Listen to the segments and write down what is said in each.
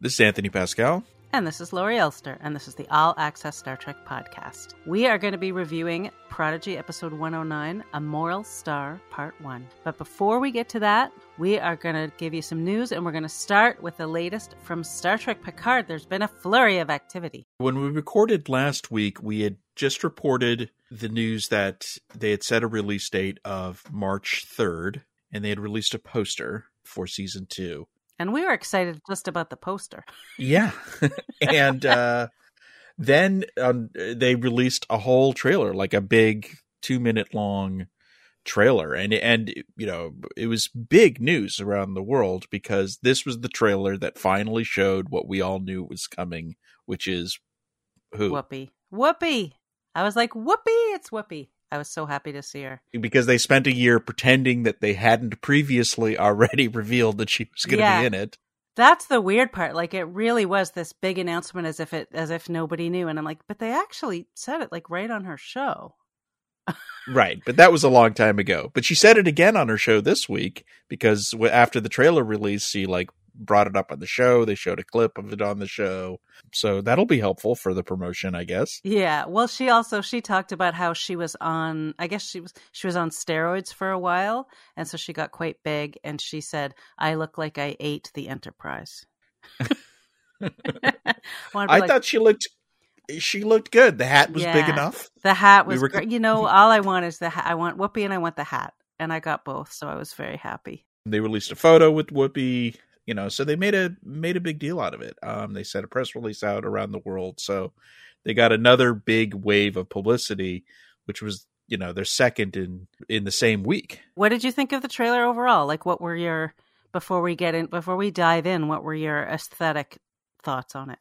This is Anthony Pascale. And this is Laurie Ulster, and this is the All Access Star Trek podcast. We are going to be reviewing Prodigy Episode 109, A Moral Star Part 1. But before we get to that, we are going to give you some news, and we're going to start with the latest from Star Trek Picard. There's been a flurry of activity. When we recorded last week, we had just reported the news that they had set a release date of March 3rd, and they had released a poster for season two. And we were excited just about the poster. Yeah. and uh, then um, they released a whole trailer, like a big two minute long trailer. And, and, you know, it was big news around the world because this was the trailer that finally showed what we all knew was coming, which is who? Whoopi. Whoopi. I was like, Whoopi, it's Whoopi. I was so happy to see her. Because they spent a year pretending that they hadn't previously already revealed that she was going to Yeah. be in it. That's the weird part. Like it really was this big announcement as if it as if nobody knew. And I'm like, but they actually said it like right on her show. Right, but that was a long time ago. But she said it again on her show this week because after the trailer release, she like brought it up on the show. They showed a clip of it on the show, so that'll be helpful for the promotion, I guess. Yeah. Well, she also she talked about how she was on. I guess she was she was on steroids for a while, and so she got quite big. And she said, "I look like I ate the Enterprise." I like, thought she looked she looked good. The hat was big enough. the hat we was were- great. You know, all I want is the hat. I want Whoopi and I want the hat, and I got both, so I was very happy. They released a photo with Whoopi, you know, so they made a made a big deal out of it. Um, they sent a press release out around the world, so they got another big wave of publicity, which was you know their second in in the same week. What did you think of the trailer overall? Like, what were your before we get in before we dive in? What were your aesthetic thoughts on it?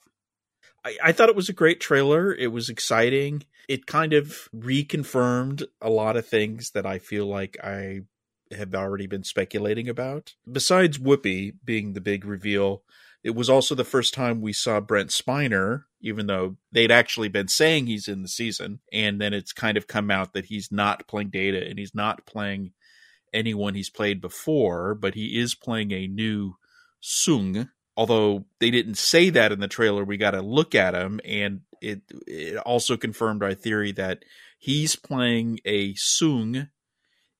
I, I thought it was a great trailer. It was exciting. It kind of reconfirmed a lot of things that I feel like I have already been speculating about. Besides Whoopi being the big reveal, it was also the first time we saw Brent Spiner, even though they'd actually been saying he's in the season. And then it's kind of come out that he's not playing Data and he's not playing anyone he's played before, but he is playing a new Sung. Although they didn't say that in the trailer, we got to look at him, and it it also confirmed our theory that he's playing a Sung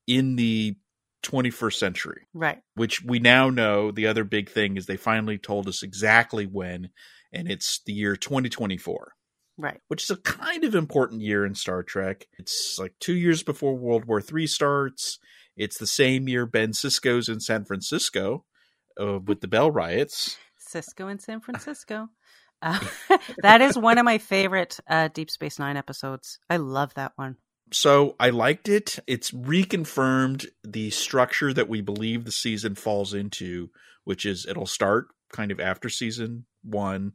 in the 21st century Right. which we now know the other big thing is they finally told us exactly when and it's the year 2024 Right. which is a kind of important year in star trek it's like two years before world war iii starts it's the same year Ben Sisko's in san francisco uh, with the bell riots Sisko in San Francisco. Uh, that is one of my favorite uh, Deep Space Nine episodes. I love that one. So i liked it. It's reconfirmed the structure that we believe the season falls into which is it'll start kind of after season one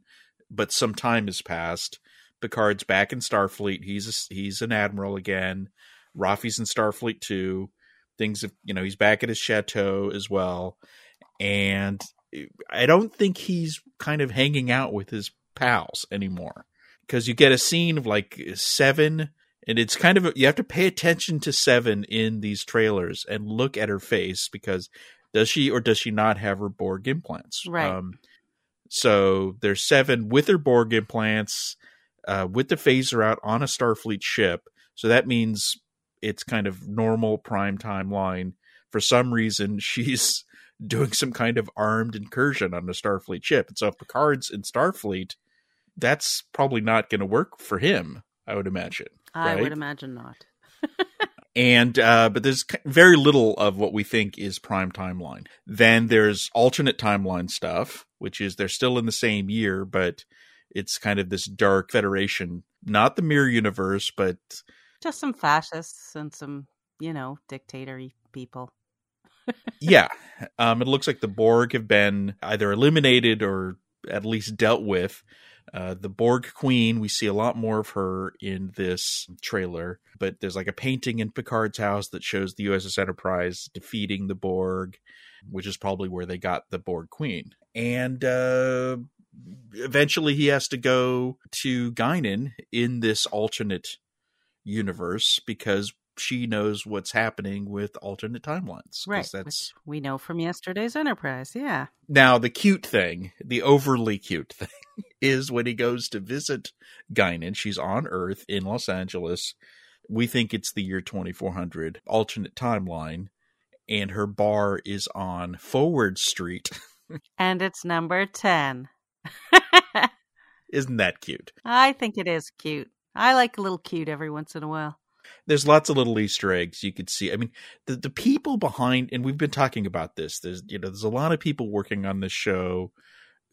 but some time has passed. Picard's back in starfleet. He's a, he's an admiral again. Raffi's in starfleet too. Things have you know he's back at his chateau as well. And i don't think he's kind of hanging out with his pals anymore. Because you get a scene of like seven and it's kind of you have to pay attention to seven in these trailers and look at her face because does she or does she not have her borg implants? Right. um so there's seven with her borg implants uh with the phaser out on a starfleet ship. So that means it's kind of normal prime timeline. For some reason she's doing some kind of armed incursion on a starfleet ship. And so if picard's in starfleet that's probably not going to work for him i would imagine I Right. would imagine not. and uh but there's very little of what we think is prime timeline then there's alternate timeline stuff which is they're still in the same year but it's kind of this dark federation not the mirror universe but Just some fascists and some, you know, dictatory people. yeah um it looks like the borg have been either eliminated or at least dealt with uh the borg queen we see a lot more of her in this trailer but there's like a painting in picard's house that shows the uss enterprise defeating the borg which is probably where they got the borg queen. And uh eventually he has to go to guinan in this alternate universe because she knows what's happening with alternate timelines. Right. That's we know from yesterday's Enterprise. Yeah. now the cute thing, the overly cute thing, is when he goes to visit Guinan. She's on Earth in Los Angeles. We think it's the year 2400, alternate timeline, and her bar is on Forward Street. And it's number 10. Isn't that cute? I think it is cute. I like a little cute every once in a while. There's lots of little Easter eggs you could see. I mean, the the people behind, and we've been talking about this. There's you know, there's a lot of people working on this show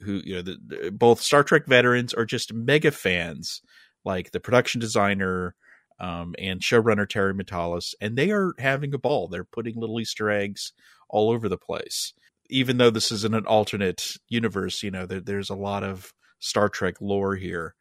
who you know, the, the, both Star Trek veterans are just mega fans, like the production designer um, and showrunner Terry Matalas, and they are having a ball. They're putting little Easter eggs all over the place. Even though this is in an alternate universe, you know, there, there's a lot of Star Trek lore here.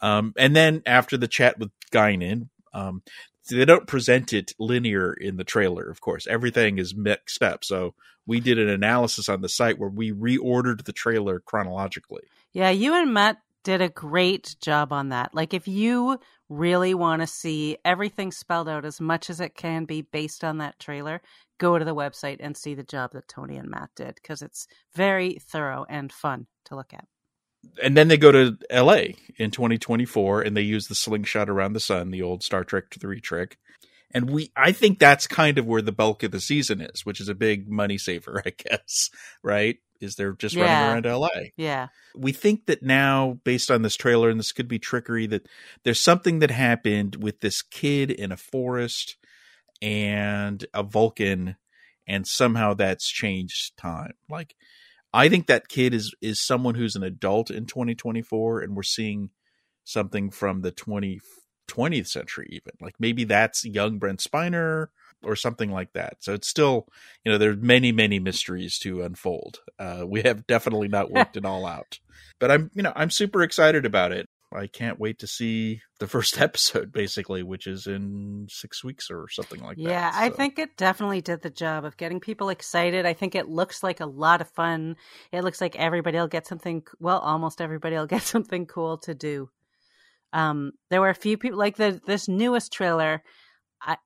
Um, and then after the chat with Guinan, um, they don't present it linear in the trailer, of course. Everything is mixed up. So we did an analysis on the site where we reordered the trailer chronologically. Yeah, you and Matt did a great job on that. Like, if you really want to see everything spelled out as much as it can be based on that trailer, go to the website and see the job that Tony and Matt did because it's very thorough and fun to look at. And then they go to LA in 2024 and they use the slingshot around the sun, the old Star Trek 3 trick. And we I think that's kind of where the bulk of the season is, which is a big money saver, I guess, right? Is they're just Yeah. running around LA. Yeah. we think that now based on this trailer and this could be trickery that there's something that happened with this kid in a forest and a vulcan and somehow that's changed time like i think that kid is is someone who's an adult in 2024 and we're seeing something from the 20 20th century even. Like maybe that's young brent spiner or something like that. So it's still you know there's many many mysteries to unfold. Uh we have definitely not worked it all out. But i'm you know i'm super excited about it i can't wait to see the first episode basically which is in six weeks or something like that Yeah, I think it definitely did the job of getting people excited. I think it looks like a lot of fun. It looks like everybody will get something, well, almost everybody will get something cool to do. Um, there were a few people like the this newest trailer. I,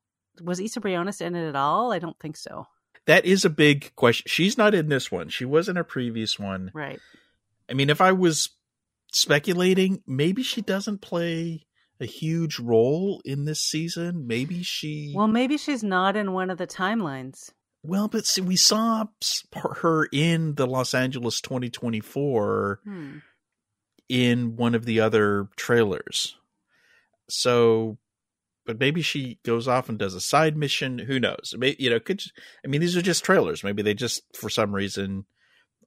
was Isa Briones in it at all? I don't think so. that is a big question she's not in this one she was in a previous one Right. i mean if i was speculating maybe she doesn't play a huge role in this season maybe she Well, maybe she's not in one of the timelines. Well, but see, we saw her in the Los Angeles 2024 Hmm. in one of the other trailers. So, but maybe she goes off and does a side mission. Who knows? Maybe, you know, could I mean these are just trailers. Maybe they just for some reason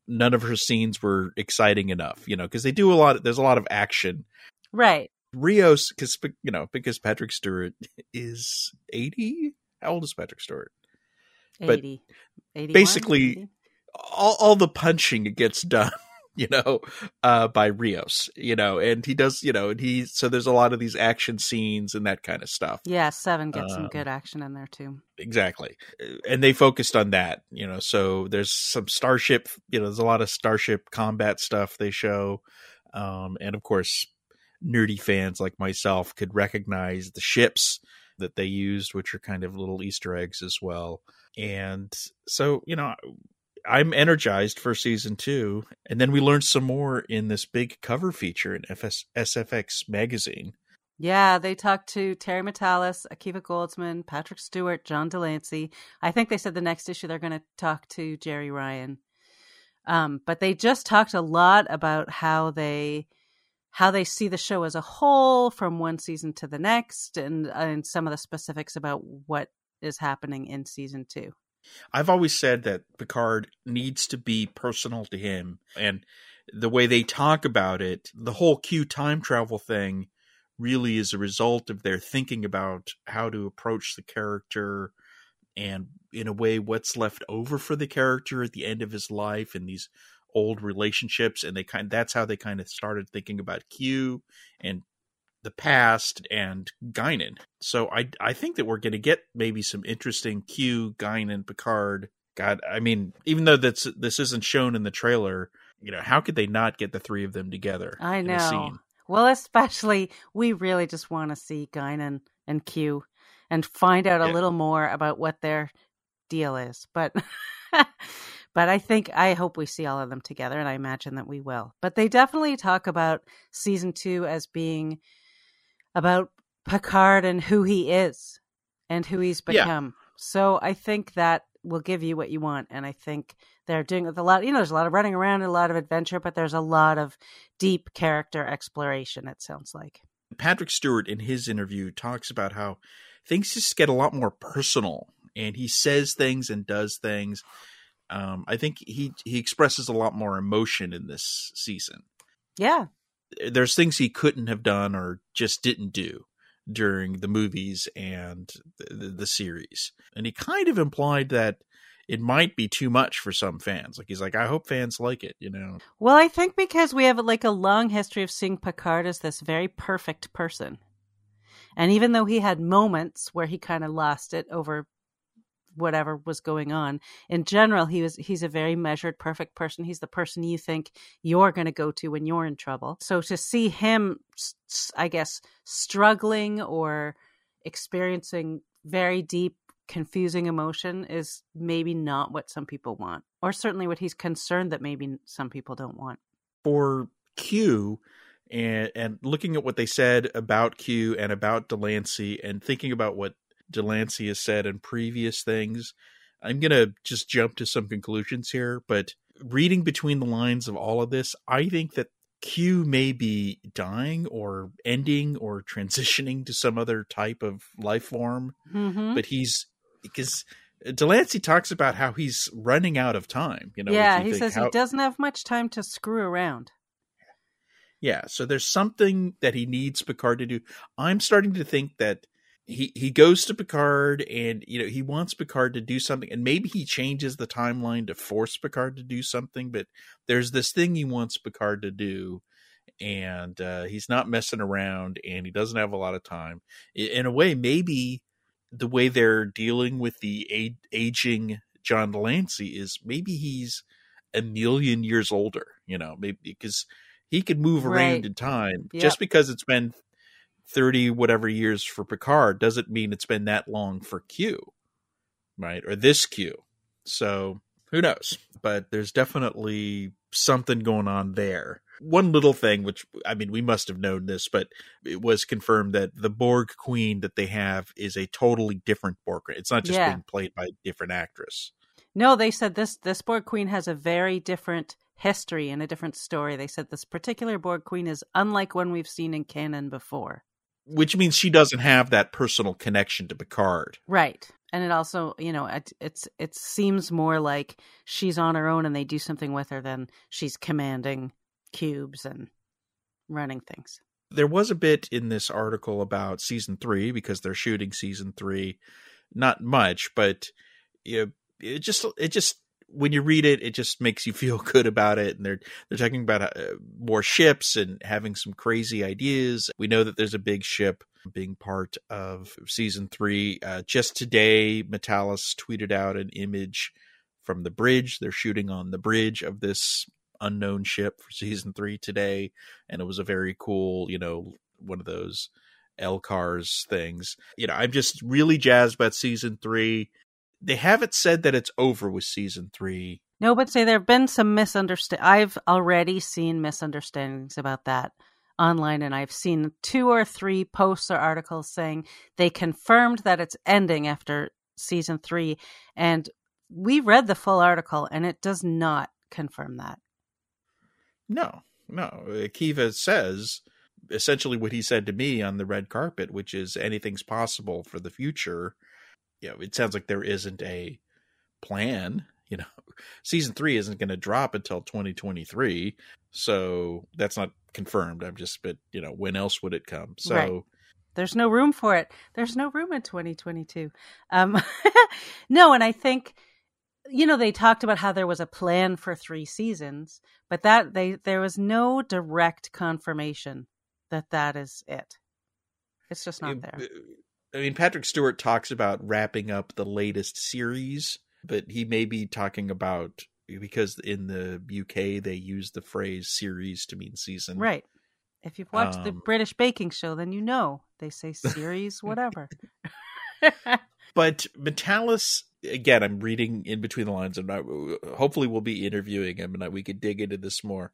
none of her scenes were exciting enough. You know, because they do a lot. there's a lot of action. Right. Rios, because you know, because Patrick Stewart is 80. How old is Patrick Stewart? But 80. 81, basically- 80? all, all the punching gets done you know uh by rios you know and he does you know and he so there's a lot of these action scenes and that kind of stuff. Yeah, seven gets some Um, good action in there too. exactly. And they focused on that you know so there's some starship you know there's a lot of starship combat stuff they show. Um and of course nerdy fans like myself could recognize the ships that they used which are kind of little easter eggs as well. And so you know i'm energized for season two and then we learned some more in this big cover feature in FS- sfx magazine Yeah, they talked to Terry Matalas, Akiva Goldsman, Patrick Stewart, John de Lancie. I think they said the next issue they're going to talk to Jeri Ryan. Um, but they just talked a lot about how they how they see the show as a whole from one season to the next, and and some of the specifics about what is happening in season two. I've always said that Picard needs to be personal to him. And the way they talk about it, the whole Q time travel thing really is a result of their thinking about how to approach the character and, in a way, what's left over for the character at the end of his life and these old relationships. And they kind that's how they kind of started thinking about Q and the past and Guinan. So I I think that we're going to get maybe some interesting Q, Guinan, Picard. God, I mean, even though that's this isn't shown in the trailer, you know, how could they not get the three of them together? I in a know. scene? Well, especially we really just want to see Guinan and Q, and find out a Yeah. little more about what their deal is. But but I think I hope we see all of them together and I imagine that we will. But they definitely talk about season 2 as being about Picard and who he is and who he's Yeah. become. So I think that will give you what you want and I think they're doing with a lot you know there's a lot of running around and a lot of adventure but there's a lot of deep character exploration it sounds like. Patrick Stewart in his interview talks about how things just get a lot more personal and he says things and does things. Um, I think he he expresses a lot more emotion in this season. Yeah. There's things he couldn't have done or just didn't do during the movies and the, the series. And he kind of implied that it might be too much for some fans. Like he's like, I hope fans like it, you know. Well, I think because we have like a long history of seeing Picard as this very perfect person. And even though he had moments where he kind of lost it over whatever was going on, in general he was he's a very measured perfect person. He's the person you think you're going to go to when you're in trouble. So to see him I guess struggling or experiencing very deep confusing emotion is maybe not what some people want or certainly what he's concerned that maybe some people don't want for Q and and looking at what they said about Q and about de Lancie and thinking about what de Lancie has said in previous things, I'm gonna just jump to some conclusions here. But reading between the lines of all of this, I think that Q may be dying or ending or transitioning to some other type of life form, mm-hmm. but he's because de Lancie talks about how he's running out of time. You know, yeah you he says how- he doesn't have much time to screw around Yeah, so there's something that he needs Picard to do. I'm starting to think that he he goes to Picard and you know he wants Picard to do something and maybe he changes the timeline to force Picard to do something but there's this thing he wants Picard to do and uh, he's not messing around and he doesn't have a lot of time. In a way maybe the way they're dealing with the a- aging John de Lancie is maybe he's a million years older, you know, maybe because he could move Right. around in time. Yep. Just because it's been 30 whatever years for Picard doesn't mean it's been that long for Q, right? Or this Q. So who knows? But there's definitely something going on there. One little thing, which I mean, we must have known this, but it was confirmed that the Borg Queen that they have is a totally different Borg. Queen. It's not just Yeah. being played by a different actress. no they said this this borg queen has a very different history and a different story they said this particular borg queen is unlike one we've seen in canon before Which means she doesn't have that personal connection to Picard. right. And it also you know it, it's it seems more like she's on her own and they do something with her than she's commanding cubes and running things. There was a bit in this article about season three because they're shooting season three. Not much but you know, it just it just when you read it it just makes you feel good about it and they're they're talking about uh, more ships and having some crazy ideas we know that there's a big ship being part of season three uh, just today Matalas tweeted out an image from the bridge they're shooting on the bridge of this unknown ship for season three today and it was a very cool, you know, one of those LCARS things. You know, I'm just really jazzed about season three. They haven't said that it's over with season three. No, but say there have been some misunderstand. I've already seen misunderstandings about that online, and I've seen two or three posts or articles saying they confirmed that it's ending after season three, and we read the full article, and it does not confirm that. No, no. Akiva says essentially what he said to me on the red carpet, which is anything's possible for the future. You know, it sounds like there isn't a plan. You know, season three isn't going to drop until 2023. So that's not confirmed. I'm just, but, you know, when else would it come? So. Right. There's no room for it. There's no room in 2022. Um, no, and I think you know they talked about how there was a plan for three seasons, but that they there was no direct confirmation that that is it. It's just not there. I mean, Patrick Stewart talks about wrapping up the latest series, but he may be talking about because in the UK they use the phrase series to mean season. Right. If you've watched the Um, British baking show, then you know they say series, whatever. but Matalas, again, I'm reading in between the lines, and I, hopefully we'll be interviewing him, and we could dig into this more.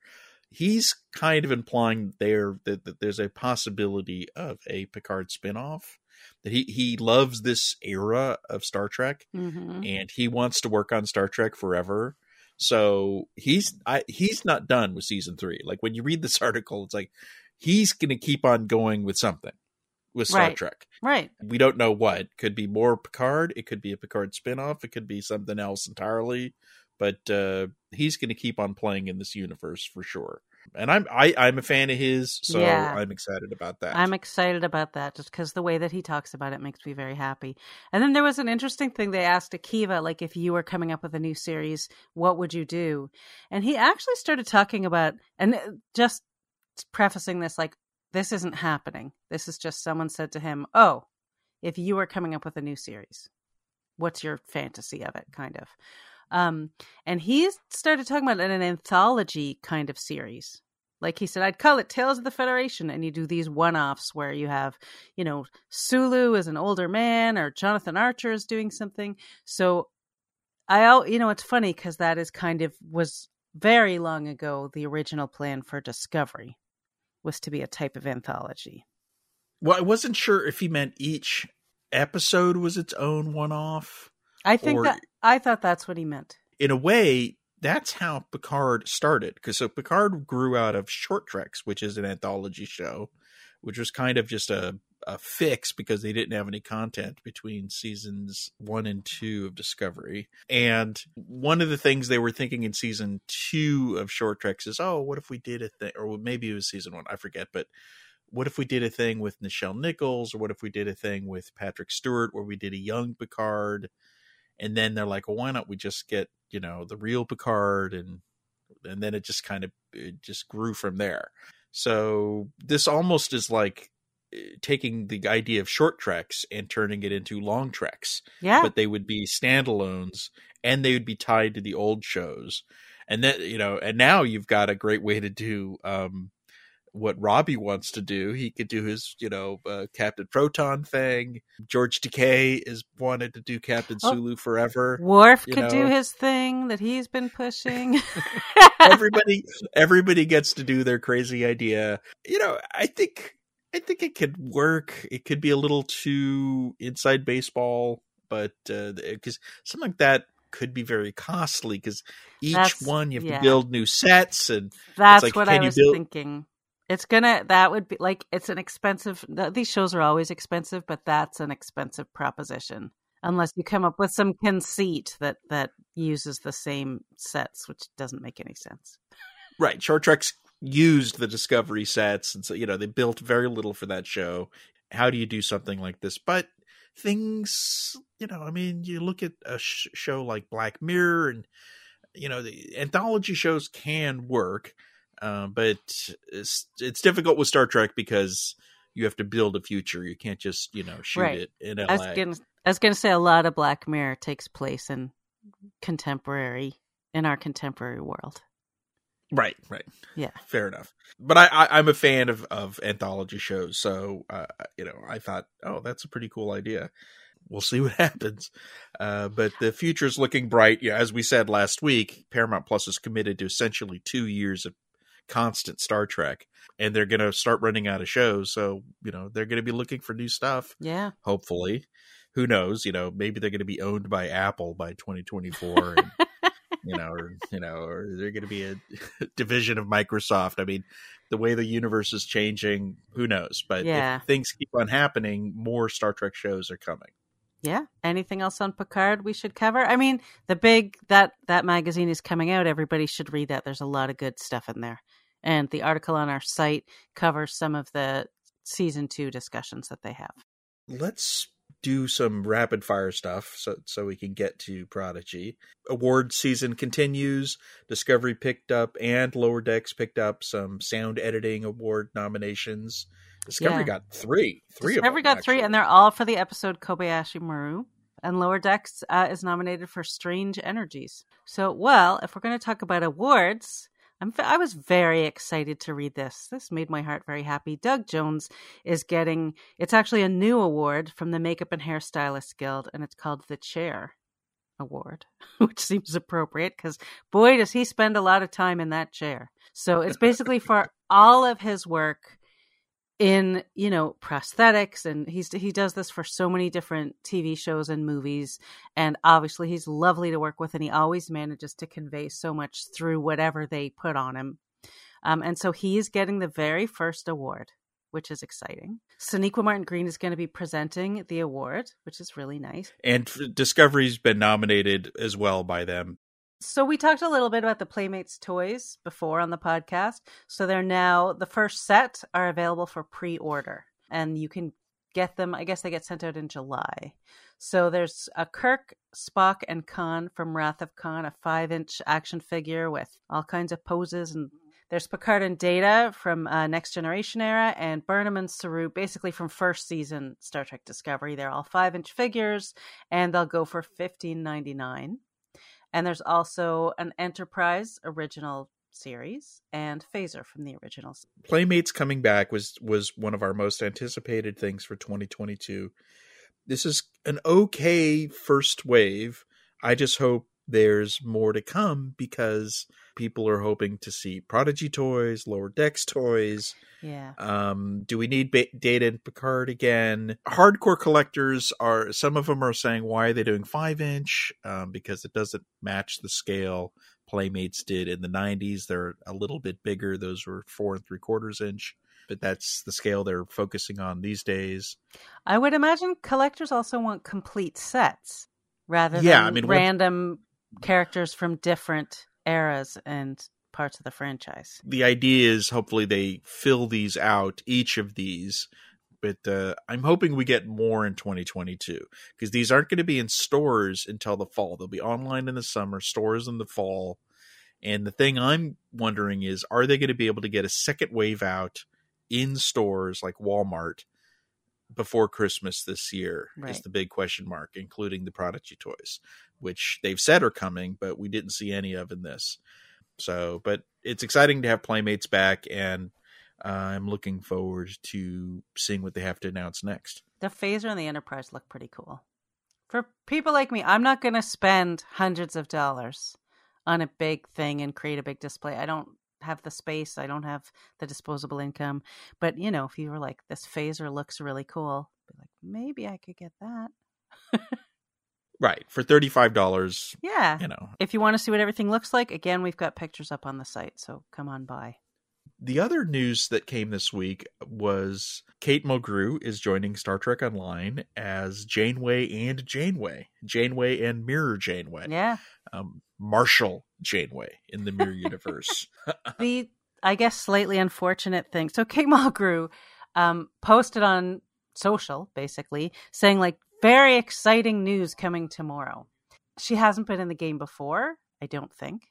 He's kind of implying there that, that there's a possibility of a Picard spinoff. That he he loves this era of Star Trek, hmm and he wants to work on Star Trek forever. So he's I, he's not done with season three. Like when you read this article, it's like he's going to keep on going with something with Star Right. Trek. Right. We don't know what. Could be more Picard. It could be a Picard spinoff. It could be something else entirely. But uh, he's going to keep on playing in this universe for sure. And I'm I, I'm a fan of his, so Yeah. I'm excited about that. I'm excited about that just because the way that he talks about it makes me very happy. And then there was an interesting thing they asked Akiva, like if you were coming up with a new series, what would you do? And he actually started talking about, and uh, just prefacing this, like, this isn't happening. This is just someone said to him, oh, if you were coming up with a new series, what's your fantasy of it, kind of? Um, and he started talking about an anthology kind of series. Like he said, I'd call it Tales of the Federation, and you do these one-offs where you have, you know, Sulu as an older man, or Jonathan Archer is doing something. So, I, you know, it's funny because that is kind of was very long ago the original plan for Discovery was to be a type of anthology. well, I wasn't sure if he meant each episode was its own one off. I think Or- that I thought that's what he meant. in a way, that's how Picard started. Because so Picard grew out of Short Treks, which is an anthology show, which was kind of just a, a fix because they didn't have any content between seasons one and two of Discovery. And one of the things they were thinking in season two of Short Treks is, oh, what if we did a thing, or maybe it was season one, I forget, but what if we did a thing with Nichelle Nichols, or what if we did a thing with Patrick Stewart, where we did a young Picard? And then they're like, well, why not we just get you know the real Picard and and then it just kind of it just grew from there. So this almost is like eh, taking the idea of short treks and turning it into long treks, Yeah, but they would be standalones and they would be tied to the old shows. And then you know, and now you've got a great way to do um what Robbie wants to do. He could do his, you know, uh, Captain Proton thing. George Takei is wanted to do Captain Oh. Sulu forever. Worf could do his thing that he's been pushing. everybody everybody gets to do their crazy idea. You know, I think I think it could work. It could be a little too inside baseball, but because something like that could be very costly because each That's- one you have yeah. to build new sets and That's like, what can I you was build- thinking. It's gonna. That would be like it's an expensive. These shows are always expensive, but that's an expensive proposition unless you come up with some conceit that that uses the same sets, which doesn't make any sense. right. Short Treks used the Discovery sets, and so you know they built very little for that show. How do you do something like this? But things, you know, I mean, you look at a sh- show like Black Mirror, and you know, the anthology shows can work, uh, but it's it's difficult with Star Trek because you have to build a future. You can't just you know shoot Right. it in I was gonna. I was gonna say a lot of Black Mirror takes place in contemporary in our contemporary world. Right, right. Yeah. fair enough. But I, I I'm a fan of of anthology shows, so uh, you know I thought, oh, that's a pretty cool idea. We'll see what happens. Uh, but the future is looking bright. Yeah, as we said last week, Paramount Plus is committed to essentially two years of constant Star Trek, and they're going to start running out of shows. So you know they're going to be looking for new stuff. Yeah. Hopefully, who knows? You know, maybe they're going to be owned by Apple by 2024. And, you know, or you know, or they're going to be a division of Microsoft. I mean, the way the universe is changing, who knows? But Yeah. if things keep on happening, more Star Trek shows are coming. Yeah. Anything else on Picard we should cover? I mean, the big that that magazine is coming out. Everybody should read that. There's a lot of good stuff in there. And the article on our site covers some of the season 2 discussions that they have. Let's do some rapid fire stuff so so we can get to Prodigy. Award season continues. Discovery picked up and Lower Decks picked up some sound editing award nominations. Discovery Yeah. got three. Three Discovery of them. got three, and they're all for the episode Kobayashi Maru. And Lower Decks uh, is nominated for Strange Energies. So, well, if we're going to talk about awards, I'm, I was very excited to read this. This made my heart very happy. Doug Jones is getting, it's actually a new award from the Makeup and Hairstylist Guild, and it's called the Chair Award, which seems appropriate because boy, does he spend a lot of time in that chair. So it's basically for all of his work in you know prosthetics and he's he does this for so many different TV shows and movies and obviously he's lovely to work with and he always manages to convey so much through whatever they put on him. Um, and so he is getting the very first award which is exciting. Sonequa Martin Green is going to be presenting the award which is really nice. And Discovery's been nominated as well by them so we talked a little bit about the Playmates toys before on the podcast. So they're now the first set are available for pre-order and you can get them I guess they get sent out in July. So there's a Kirk, Spock and Khan from Wrath of Khan, a 5-inch action figure with all kinds of poses and there's Picard and Data from uh, Next Generation era, and Burnham and Saru basically from first season Star Trek Discovery. They're all five inch figures, and they'll go for fifteen ninety nine. And there's also an Enterprise original series and Phaser from the originals. Playmates coming back was was one of our most anticipated things for 2022. This is an okay first wave. I just hope there's more to come because people are hoping to see Prodigy toys, Lower Decks toys. Yeah. Um, do we need ba- Data and Picard again? Hardcore collectors are some of them are saying why are they doing five inch? Um, because it doesn't match the scale Playmates did in the '90s. They're a little bit bigger. Those were four and three quarters inch. But that's the scale they're focusing on these days. I would imagine collectors also want complete sets rather Yeah, than I mean, random characters from different eras and parts of the franchise. the idea is hopefully they fill these out each of these but uh, i'm hoping we get more in 2022 because these aren't going to be in stores until the fall they'll be online in the summer stores in the fall and the thing i'm wondering is are they going to be able to get a second wave out in stores like walmart before christmas this year is the big question mark including the prodigy toys which they've said are coming but we didn't see any of in this so, but it's exciting to have Playmates back, and uh, I'm looking forward to seeing what they have to announce next. The Phaser and the Enterprise look pretty cool. For people like me, I'm not going to spend hundreds of dollars on a big thing and create a big display. I don't have the space, I don't have the disposable income. But, you know, if you were like, this Phaser looks really cool, be like, maybe I could get that. Right for thirty five dollars, Yeah. you know. If you want to see what everything looks like, again, we've got pictures up on the site, so come on by. The other news that came this week was Kate Mulgrew is joining Star Trek Online as Janeway and Janeway, Janeway and Mirror Janeway, Yeah. um, Marshall Janeway in the Mirror universe. the I guess slightly unfortunate thing. So Kate Mulgrew um, posted on social, basically saying like very exciting news coming tomorrow. She hasn't been in the game before, I don't think.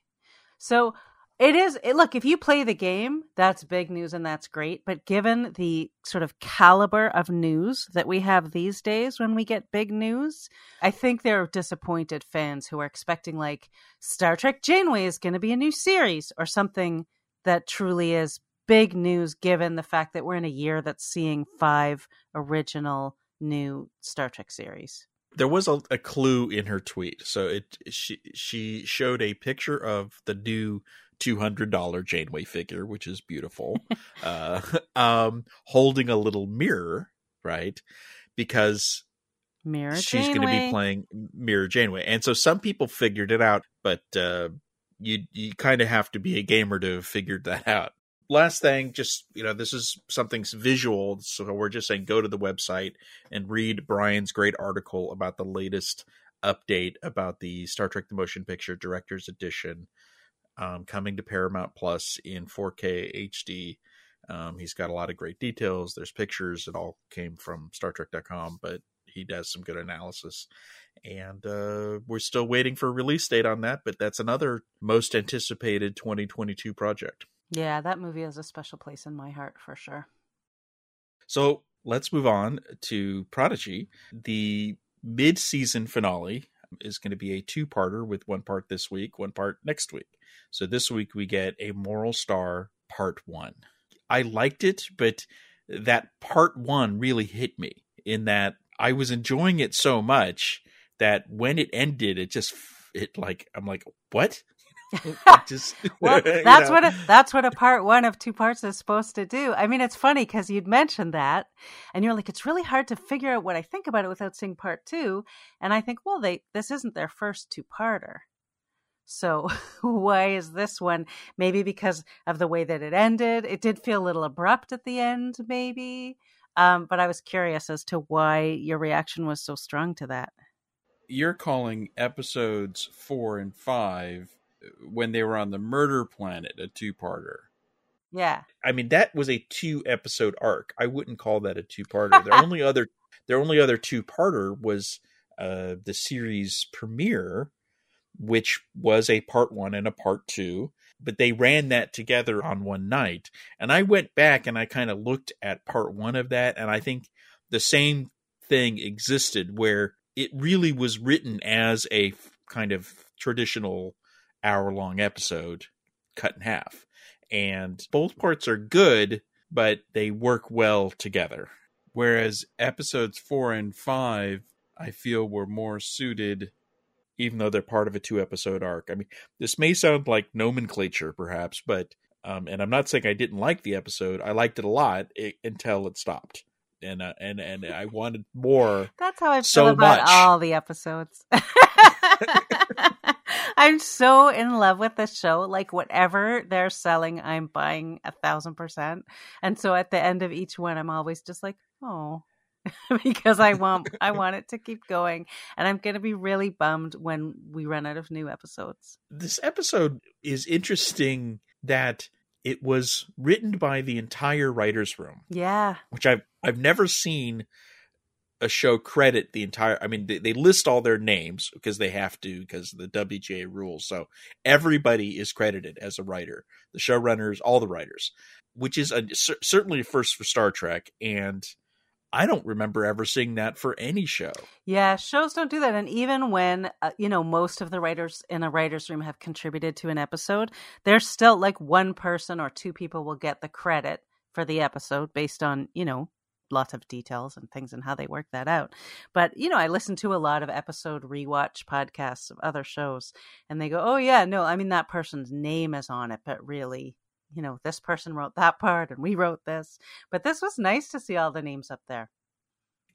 So it is it, look if you play the game that's big news and that's great but given the sort of caliber of news that we have these days when we get big news i think there are disappointed fans who are expecting like star trek janeway is going to be a new series or something that truly is big news given the fact that we're in a year that's seeing five original new star trek series there was a, a clue in her tweet. So it she she showed a picture of the new two hundred dollar Janeway figure, which is beautiful, uh, um, holding a little mirror, right? Because mirror she's going to be playing Mirror Janeway, and so some people figured it out, but uh, you you kind of have to be a gamer to have figured that out. Last thing, just you know, this is something's visual, so we're just saying go to the website and read Brian's great article about the latest update about the Star Trek: The Motion Picture Director's Edition um, coming to Paramount Plus in 4K HD. Um, he's got a lot of great details. There's pictures. It all came from StarTrek.com, but he does some good analysis. And uh, we're still waiting for a release date on that, but that's another most anticipated 2022 project. yeah that movie has a special place in my heart for sure So let's move on to Prodigy, the mid season finale. Is going to be a two parter with one part this week, one part next week. So this week we get a Moral Star part one. I liked it, but that part one really hit me in that I was enjoying it so much that when it ended, it just it like I'm like what just well, that's know. what a, that's what a part one of two parts is supposed to do. I mean, it's funny because you'd mentioned that, and you're like, it's really hard to figure out what I think about it without seeing part two. And I think, well, they this isn't their first two parter, so why is this one? Maybe because of the way that it ended. It did feel a little abrupt at the end, maybe. Um, but I was curious as to why your reaction was so strong to that. You're calling episodes four and five when they were on the murder planet a two-parter. Yeah. I mean that was a two episode arc. I wouldn't call that a two-parter. their only other their only other two-parter was uh the series premiere which was a part 1 and a part 2, but they ran that together on one night. And I went back and I kind of looked at part 1 of that and I think the same thing existed where it really was written as a kind of traditional hour long episode cut in half. And both parts are good, but they work well together. Whereas episodes four and five, I feel were more suited, even though they're part of a two episode arc. I mean, this may sound like nomenclature, perhaps, but, um, and I'm not saying I didn't like the episode. I liked it a lot it, until it stopped. And, uh, and and I wanted more. That's how I feel so about much. all the episodes. I'm so in love with the show. Like whatever they're selling, I'm buying a thousand percent. And so at the end of each one, I'm always just like, oh, because I want I want it to keep going, and I'm going to be really bummed when we run out of new episodes. This episode is interesting that it was written by the entire writers' room. Yeah, which I've I've never seen a show credit the entire i mean they, they list all their names because they have to because the wga rules. So everybody is credited as a writer the showrunners all the writers which is a, certainly a first for star trek and i don't remember ever seeing that for any show. Yeah shows don't do that and even when uh, you know most of the writers in a writers room have contributed to an episode there's still like one person or two people will get the credit for the episode based on you know lots of details and things and how they work that out. But, you know, I listen to a lot of episode rewatch podcasts of other shows and they go, oh, yeah, no, I mean, that person's name is on it, but really, you know, this person wrote that part and we wrote this. But this was nice to see all the names up there.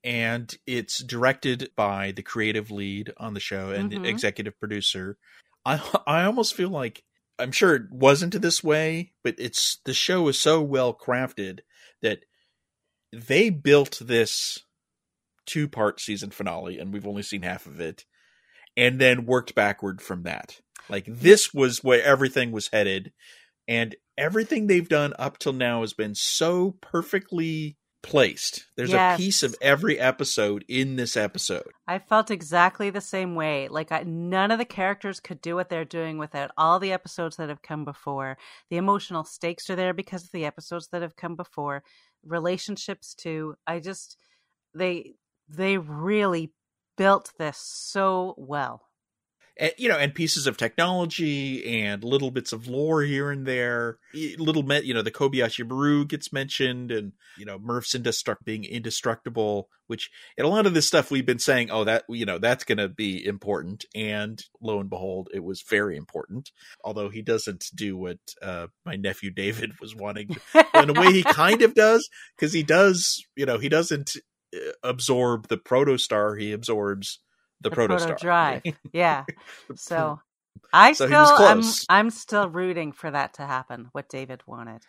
And it's directed by the creative lead on the show and mm-hmm. the executive producer. I I almost feel like I'm sure it wasn't this way, but it's the show is so well crafted that they built this two part season finale, and we've only seen half of it, and then worked backward from that. Like mm-hmm. this was where everything was headed, and everything they've done up till now has been so perfectly placed. There's yes. a piece of every episode in this episode. I felt exactly the same way. Like I, none of the characters could do what they're doing without all the episodes that have come before. The emotional stakes are there because of the episodes that have come before relationships too. I just they they really built this so well. And, you know, and pieces of technology and little bits of lore here and there. Little, you know, the Kobayashi Maru gets mentioned, and you know, Murph's indestruct being indestructible. Which in a lot of this stuff we've been saying, oh, that you know, that's going to be important, and lo and behold, it was very important. Although he doesn't do what uh, my nephew David was wanting. in a way, he kind of does because he does. You know, he doesn't uh, absorb the protostar; he absorbs the, the proto drive. yeah. So I so still I'm I'm still rooting for that to happen. What David wanted.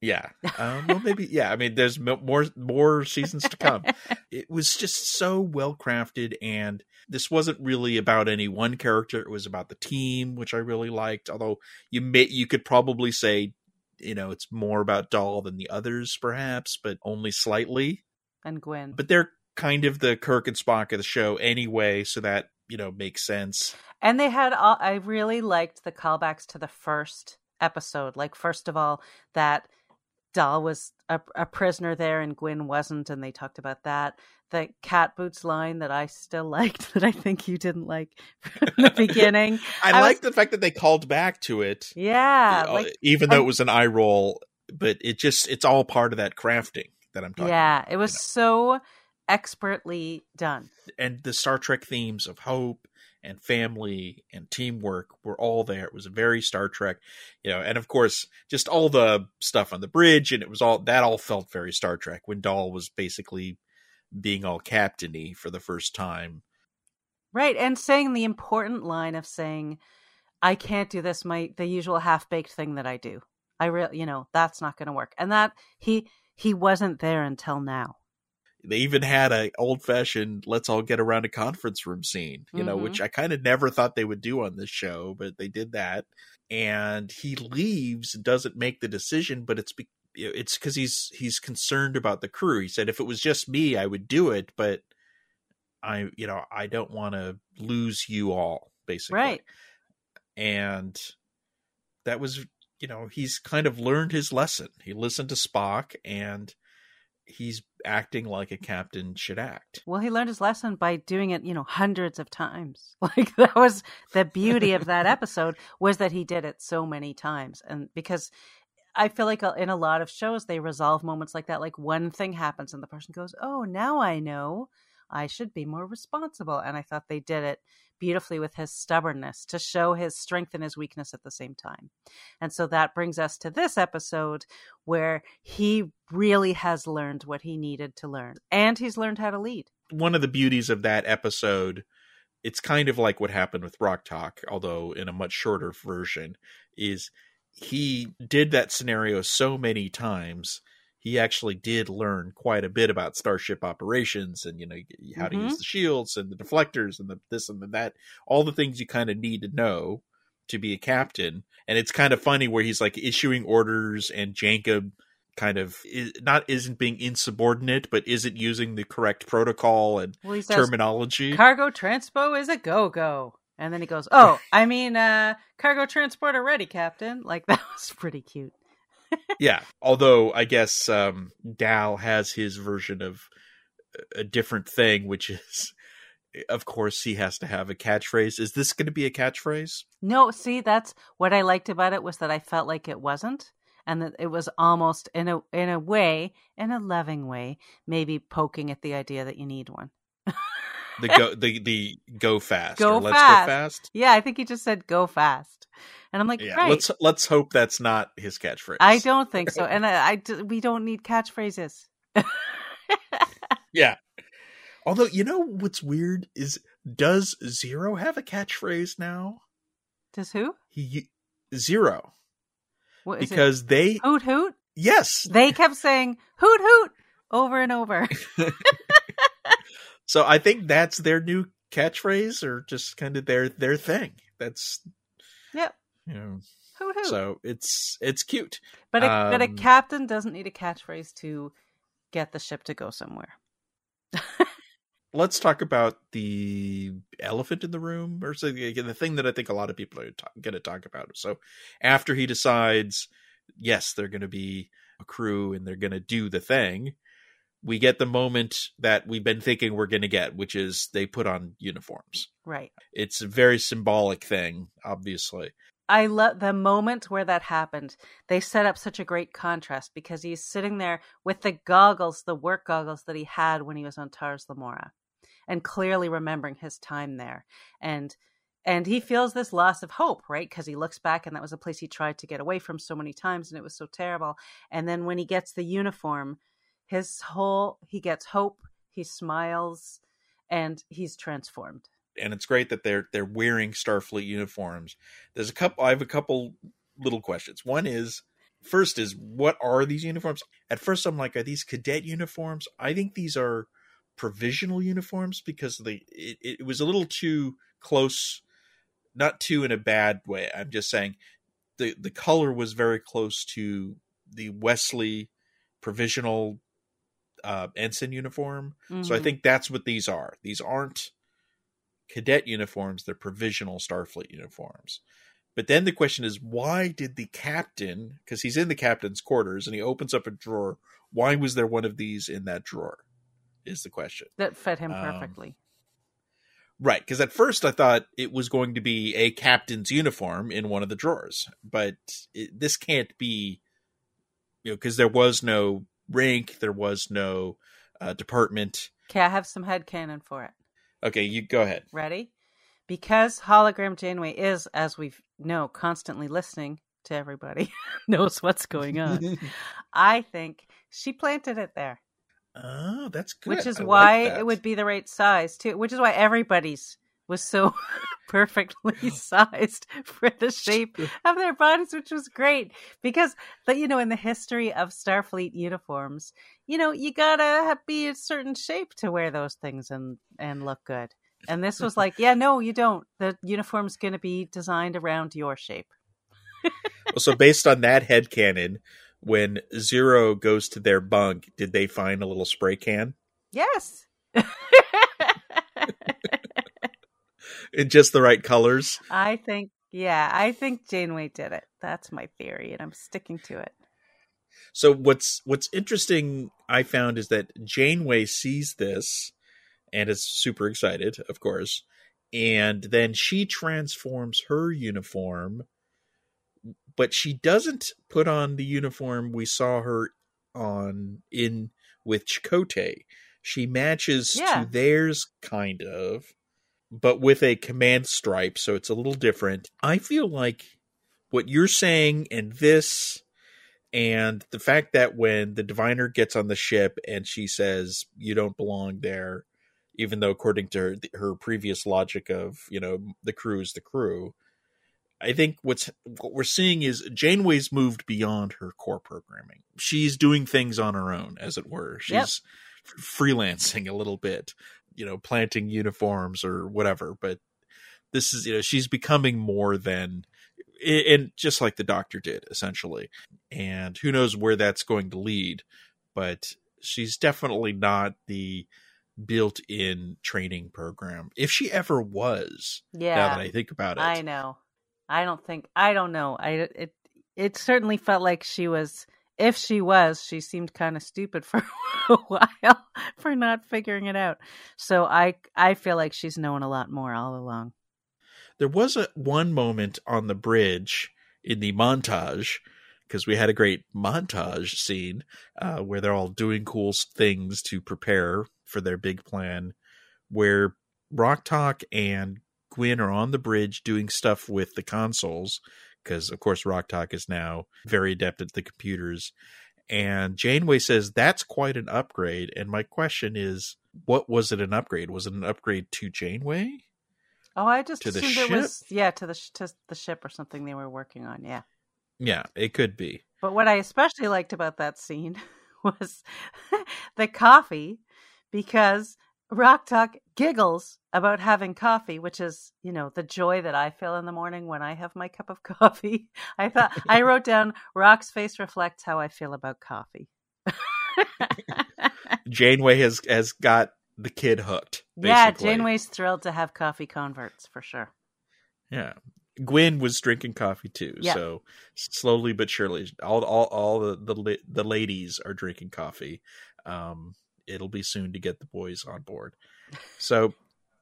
Yeah. Um, well, maybe. Yeah. I mean, there's more more seasons to come. it was just so well crafted, and this wasn't really about any one character. It was about the team, which I really liked. Although you may you could probably say, you know, it's more about Dal than the others, perhaps, but only slightly. And Gwyn. But they're kind of the Kirk and Spock of the show anyway, so that you know makes sense. And they had all, I really liked the callbacks to the first episode. Like first of all, that Dal was a, a prisoner there and Gwyn wasn't, and they talked about that. The cat boots line that I still liked, that I think you didn't like from the beginning. I, I like was- the fact that they called back to it, Yeah, uh, like even though it was an eye roll. But it just it's all part of that crafting that I'm talking. yeah, about, it was you so expertly done. and the Star Trek themes of hope and family and teamwork were all there. It was a very Star Trek, you know, and of course, just all the stuff on the bridge, and it was all that all felt very Star Trek when Dal was basically being all captainy for the first time. Right, and saying the important line of saying, "I can't do this." My the usual half baked thing that I do. I really, you know, that's not going to work. And that he he wasn't there until now. They even had a old fashioned "let's all get around a conference room" scene, you know, Mhm. which I kind of never thought they would do on this show, but they did that. And he leaves, doesn't make the decision, but it's be- it's because he's he's concerned about the crew. He said, "If it was just me, I would do it, but I, you know, I don't want to lose you all." Basically, Right. and that was you know he's kind of learned his lesson he listened to spock and he's acting like a captain should act Well, he learned his lesson by doing it, you know, hundreds of times. Like that was the beauty of that episode was that he did it so many times, and because I feel like uh, in a lot of shows they resolve moments like that. Like one thing happens and the person goes, "Oh, now I know I should be more responsible." And I thought they did it beautifully with his stubbornness to show his strength and his weakness at the same time. And so that brings us to this episode where he really has learned what he needed to learn and he's learned how to lead. one of the beauties of that episode it's kind of like what happened with Rok-Tahk although in a much shorter version is he did that scenario so many times he actually did learn quite a bit about starship operations and you know how to Mhm. use the shields and the deflectors and the this and the that all the things you kind of need to know to be a captain and it's kind of funny where he's like issuing orders and Jacob kind of is, not isn't being insubordinate but isn't using the correct protocol and Well, says terminology cargo transpo is a go go. And then he goes, Oh, I mean, uh, cargo transporter ready, Captain. Like that was pretty cute. Yeah although i guess um dal has his version of a different thing which is of course he has to have a catchphrase is this going to be a catchphrase No, see, that's what I liked about it was that I felt like it wasn't. And that it was almost in a in a way, in a loving way, maybe poking at the idea that you need one. The go the the go fast Go let's fast. go fast Yeah, I think he just said go fast. And I'm like, yeah right. let's let's hope that's not his catchphrase I don't think so. And I we don't need catchphrases. yeah although you know what's weird is does zero have a catchphrase now Does who? he zero What because they? Hoot hoot. yes They kept saying hoot hoot over and over. So I think that's their new catchphrase or just kind of their their thing. That's Yep. you know Hoot hoot. so it's it's cute. but a, but a um, captain doesn't need a catchphrase to get the ship to go somewhere. Let's talk about the elephant in the room or the thing that I think a lot of people are going to talk about. So after he decides yes, they're going to be a crew and they're going to do the thing, we get the moment that we've been thinking we're going to get, which is they put on uniforms. Right. It's a very symbolic thing, obviously. I love the moment where that happened. They set up such a great contrast because he's sitting there with the goggles, the work goggles that he had when he was on Tars Lamora, and clearly remembering his time there. And and he feels this loss of hope, right? Because he looks back and that was a place he tried to get away from so many times and it was so terrible. And then when he gets the uniform, his whole he gets hope, he smiles, and he's transformed. and it's great that they're they're wearing Starfleet uniforms. There's a couple. I have a couple little questions. One is first is what are these uniforms? At first, I'm like, are these cadet uniforms? I think these are provisional uniforms because they it, it was a little too close, not too in a bad way. I'm just saying the the color was very close to the Wesley provisional uh, ensign uniform. So I Mhm. think that's what these are. These aren't cadet uniforms, they're provisional Starfleet uniforms. But then the question is, why did the captain, because he's in the captain's quarters and he opens up a drawer, why was there one of these in that drawer? Is the question. That fit him Um, perfectly. Right, because at first I thought it was going to be a captain's uniform in one of the drawers, but it, this can't be, you know, because there was no rank, there was no uh, department. okay, I have some head headcanon for it. Okay, you go ahead. Ready? Because hologram Janeway is, as we know, constantly listening to everybody, knows what's going on. I think she planted it there, oh, that's good. which is I why that. it would be the right size too. Which is why everybody's was so perfectly oh. sized for the shape of their bodies, which was great because, but you know, in the history of Starfleet uniforms, you know, you gotta be a certain shape to wear those things and and look good. And this was like, yeah, no, you don't. The uniform's going to be designed around your shape. Well, so based on that head headcanon, when Zero goes to their bunk, did they find a little spray can Yes. in just the right colors? I think, yeah, I think Janeway did it. That's my theory, and I'm sticking to it. So what's what's interesting I found is that Janeway sees this and is super excited, of course, and then she transforms her uniform, but she doesn't put on the uniform we saw her on in with Chakotay. She matches Yeah. to theirs kind of, but with a command stripe, so it's a little different. I feel like what you're saying and this and the fact that when the diviner gets on the ship and she says you don't belong there even though according to her, her previous logic of you know the crew is the crew i think what's what we're seeing is janeway's moved beyond her core programming she's doing things on her own as it were she's Yep. freelancing a little bit you know planting uniforms or whatever but this is you know she's becoming more than and just like the doctor did essentially and who knows where that's going to lead but she's definitely not the built-in training program if she ever was Yeah. now that i think about it I know. I don't think I don't know. I it it certainly felt like she was if she was, she seemed kind of stupid for a while for not figuring it out. So I I feel like she's known a lot more all along. there was a one moment on the bridge in the montage because we had a great montage scene uh, where they're all doing cool things to prepare for their big plan where Rok-Tahk and gwyn are on the bridge doing stuff with the consoles because of course Rok-Tahk is now very adept at the computers. And janeway says that's quite an upgrade. And my question is what was it an upgrade? Was it an upgrade to janeway? Oh, I just To assumed it was yeah to the to the ship or something they were working on. Yeah. yeah it could be. But what I especially liked about that scene was the coffee because Rok-Tahk giggles about having coffee, which is, you know, the joy that I feel in the morning when I have my cup of coffee. I thought I wrote down Rok's face reflects how I feel about coffee. Janeway has has got the kid hooked. yeah, basically. Janeway's thrilled to have coffee converts for sure. Yeah, Gwyn was drinking coffee too. Yeah. So slowly but surely, all all all the the, the ladies are drinking coffee. Um, it'll be soon to get the boys on board. So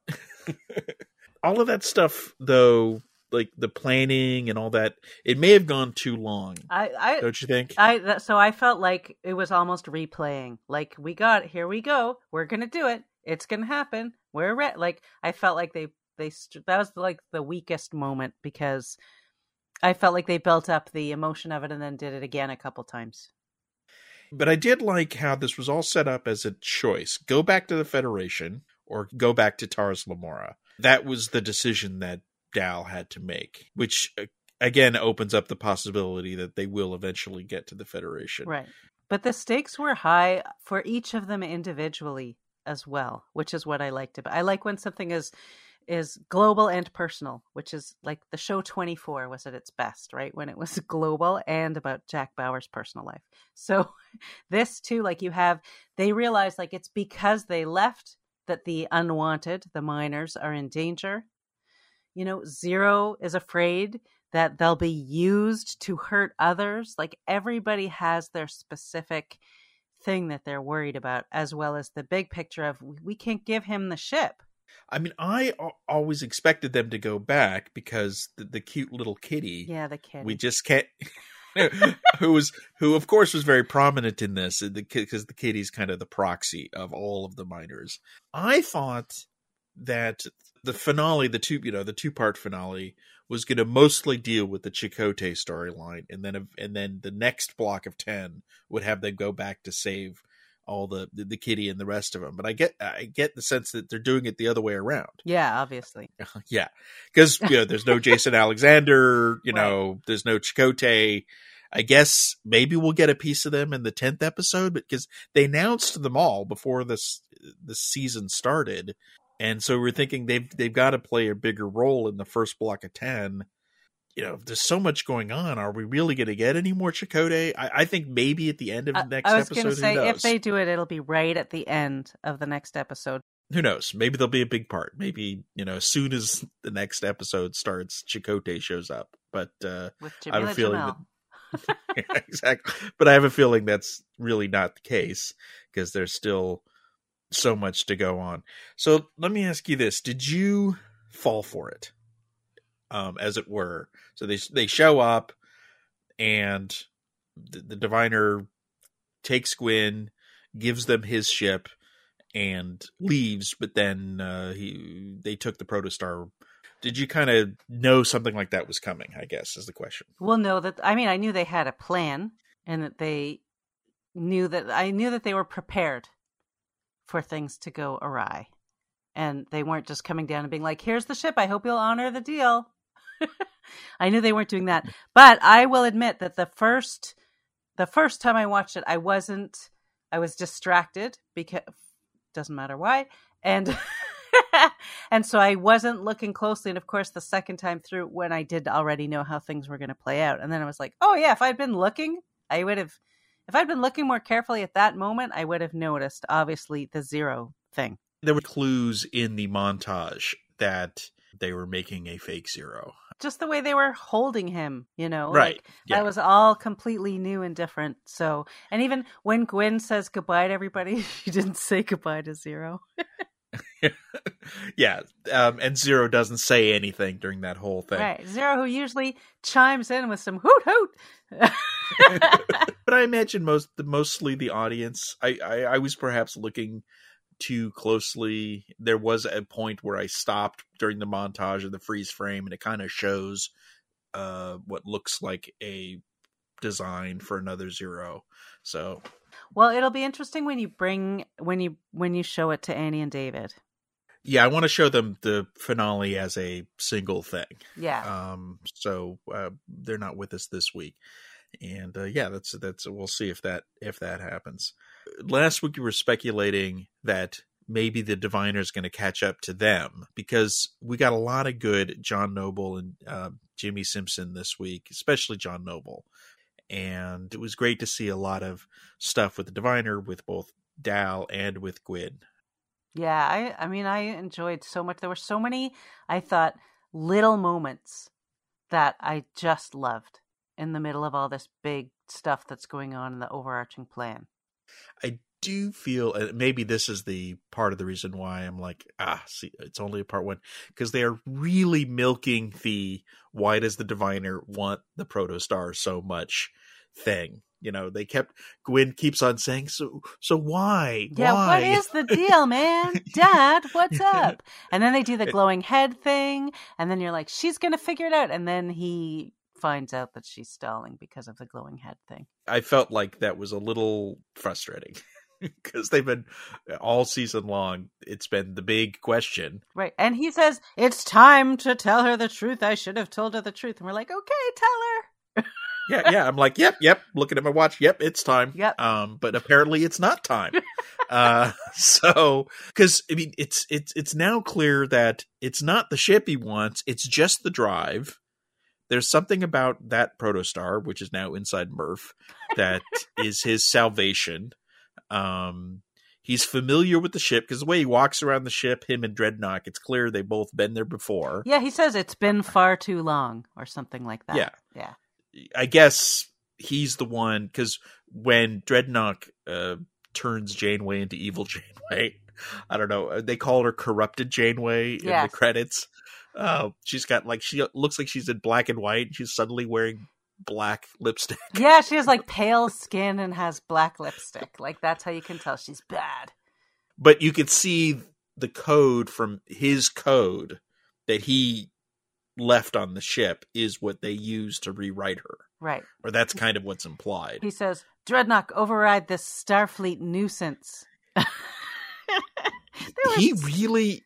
all of that stuff, though, like the planning and all that, it may have gone too long. I, I Don't you think? I that, so I felt like it was almost replaying. Like we got it, here we go. We're gonna do it. It's gonna happen. We're re-. like I felt like they they st- that was like the weakest moment because I felt like they built up the emotion of it and then did it again a couple times. But I did like how this was all set up as a choice: go back to the Federation or go back to Tars Lamora. That was the decision that Dal had to make, which uh, again opens up the possibility that they will eventually get to the Federation. Right. But the stakes were high for each of them individually as well, which is what I liked about. I like when something is is global and personal, which is like the show 24 was at its best, right? When it was global and about Jack Bauer's personal life. So this too like you have they realize like it's because they left that the unwanted, the miners are in danger. You know, Zero is afraid that they'll be used to hurt others. Like everybody has their specific thing that they're worried about, as well as the big picture of we can't give him the ship. I mean, I always expected them to go back because the, the cute little kitty. Yeah, the kitty. We just can't. who was who of course was very prominent in this because the kitty's kind of the proxy of all of the miners. I thought that the finale, the two you know the two part finale, was going to mostly deal with the Chakotay storyline, and then and then the next block of ten would have them go back to save all the, the, the kitty and the rest of them. But I get I get the sense that they're doing it the other way around. Yeah, obviously. yeah, because you know there's no Jason Alexander. You know, right. there's no Chakotay. I guess maybe we'll get a piece of them in the tenth episode, because they announced them all before this the season started, and so we're thinking they've they've got to play a bigger role in the first block of ten you know, there's so much going on. Are we really going to get any more Chakotay? I, I, think maybe at the end of the next I was episode. going to say, if they do it, it'll be right at the end of the next episode. Who knows? Maybe there'll be a big part. Maybe, you know, as soon as the next episode starts, Chakotay shows up. But uh, I have a feeling that. exactly. But I have a feeling that's really not the case because there's still so much to go on. So let me ask you this Did you fall for it? Um, as it were. So they they show up, and the, the diviner takes Gwyn, gives them his ship, and leaves. But then uh, he they took the protostar. Did you kind of know something like that was coming? I guess is the question. Well, no. That I mean, I knew they had a plan, and that they knew that I knew that they were prepared for things to go awry and they weren't just coming down and being like, "Here's the ship. I hope you'll honor the deal." I knew they weren't doing that. But I will admit that the first the first time I watched it, I wasn't I was distracted because doesn't matter why. And and so I wasn't looking closely. And of course, the second time through, when I did already know how things were going to play out, and then I was like, "Oh yeah, if I'd been looking, I would have. If I'd been looking more carefully at that moment, I would have noticed. Obviously, the zero thing. There were clues in the montage that they were making a fake zero just the way they were holding him, you know, right? Like, yeah. That was all completely new and different. So, and even when Gwyn says goodbye to everybody, she didn't say goodbye to Zero. yeah, um, and Zero doesn't say anything during that whole thing. Right, Zero, who usually chimes in with some hoot hoot. but I imagine most, mostly the audience. I, I, I was perhaps looking too closely. There was a point where I stopped during the montage of the freeze frame, and it kind of shows uh, what looks like a design for another zero. So, well, it'll be interesting when you bring when you when you show it to Annie and David. Yeah, I want to show them the finale as a single thing. Yeah. Um. So uh, they're not with us this week, and uh, yeah, that's that's we'll see if that if that happens last week we were speculating that maybe the diviner is going to catch up to them because we got a lot of good John Noble and uh, Jimmy Simpson this week, especially John Noble. And it was great to see a lot of stuff with the diviner with both Dal and with Gwyn. Yeah, I I mean I enjoyed so much. There were so many I thought little moments that I just loved in the middle of all this big stuff that's going on in the overarching plan. I do feel and maybe this is the part of the reason why I'm like ah see it's only a part one because they are really milking the why does the diviner want the protostar so much thing? You know they kept Gwyn keeps on saying so so why? Yeah why? what is the deal man? Dad what's up? And then they do the glowing head thing and then you're like she's gonna figure it out and then he finds out that she's stalling because of the glowing head thing. I felt like that was a little frustrating because they've been all season long. It's been the big question, right? And he says it's time to tell her the truth. I should have told her the truth, and we're like, okay, tell her. yeah, yeah. I'm like, yep, yep. Looking at my watch, yep, it's time. Yep. Um, but apparently it's not time. uh, so because I mean, it's it's it's now clear that it's not the ship he wants. It's just the drive there's something about that protostar, which is now inside Murf, that is his salvation. Um, He's familiar with the ship because the way he walks around the ship, him and Drednok, it's clear they've both been there before. Yeah, he says it's been far too long or something like that. Yeah. Yeah. I guess he's the one because when Drednok uh, turns Janeway into evil Janeway, I don't know, they call her corrupted Janeway in Yes. the credits. Uh, she's got like she looks like she's in black and white. She's suddenly wearing black lipstick. Yeah, she has like pale skin and has black lipstick. Like that's how you can tell she's bad. But you can see the code from his code that he left on the ship is what they use to rewrite her, Right. or that's kind of what's implied. He says, Drednok, override this Starfleet nuisance. He really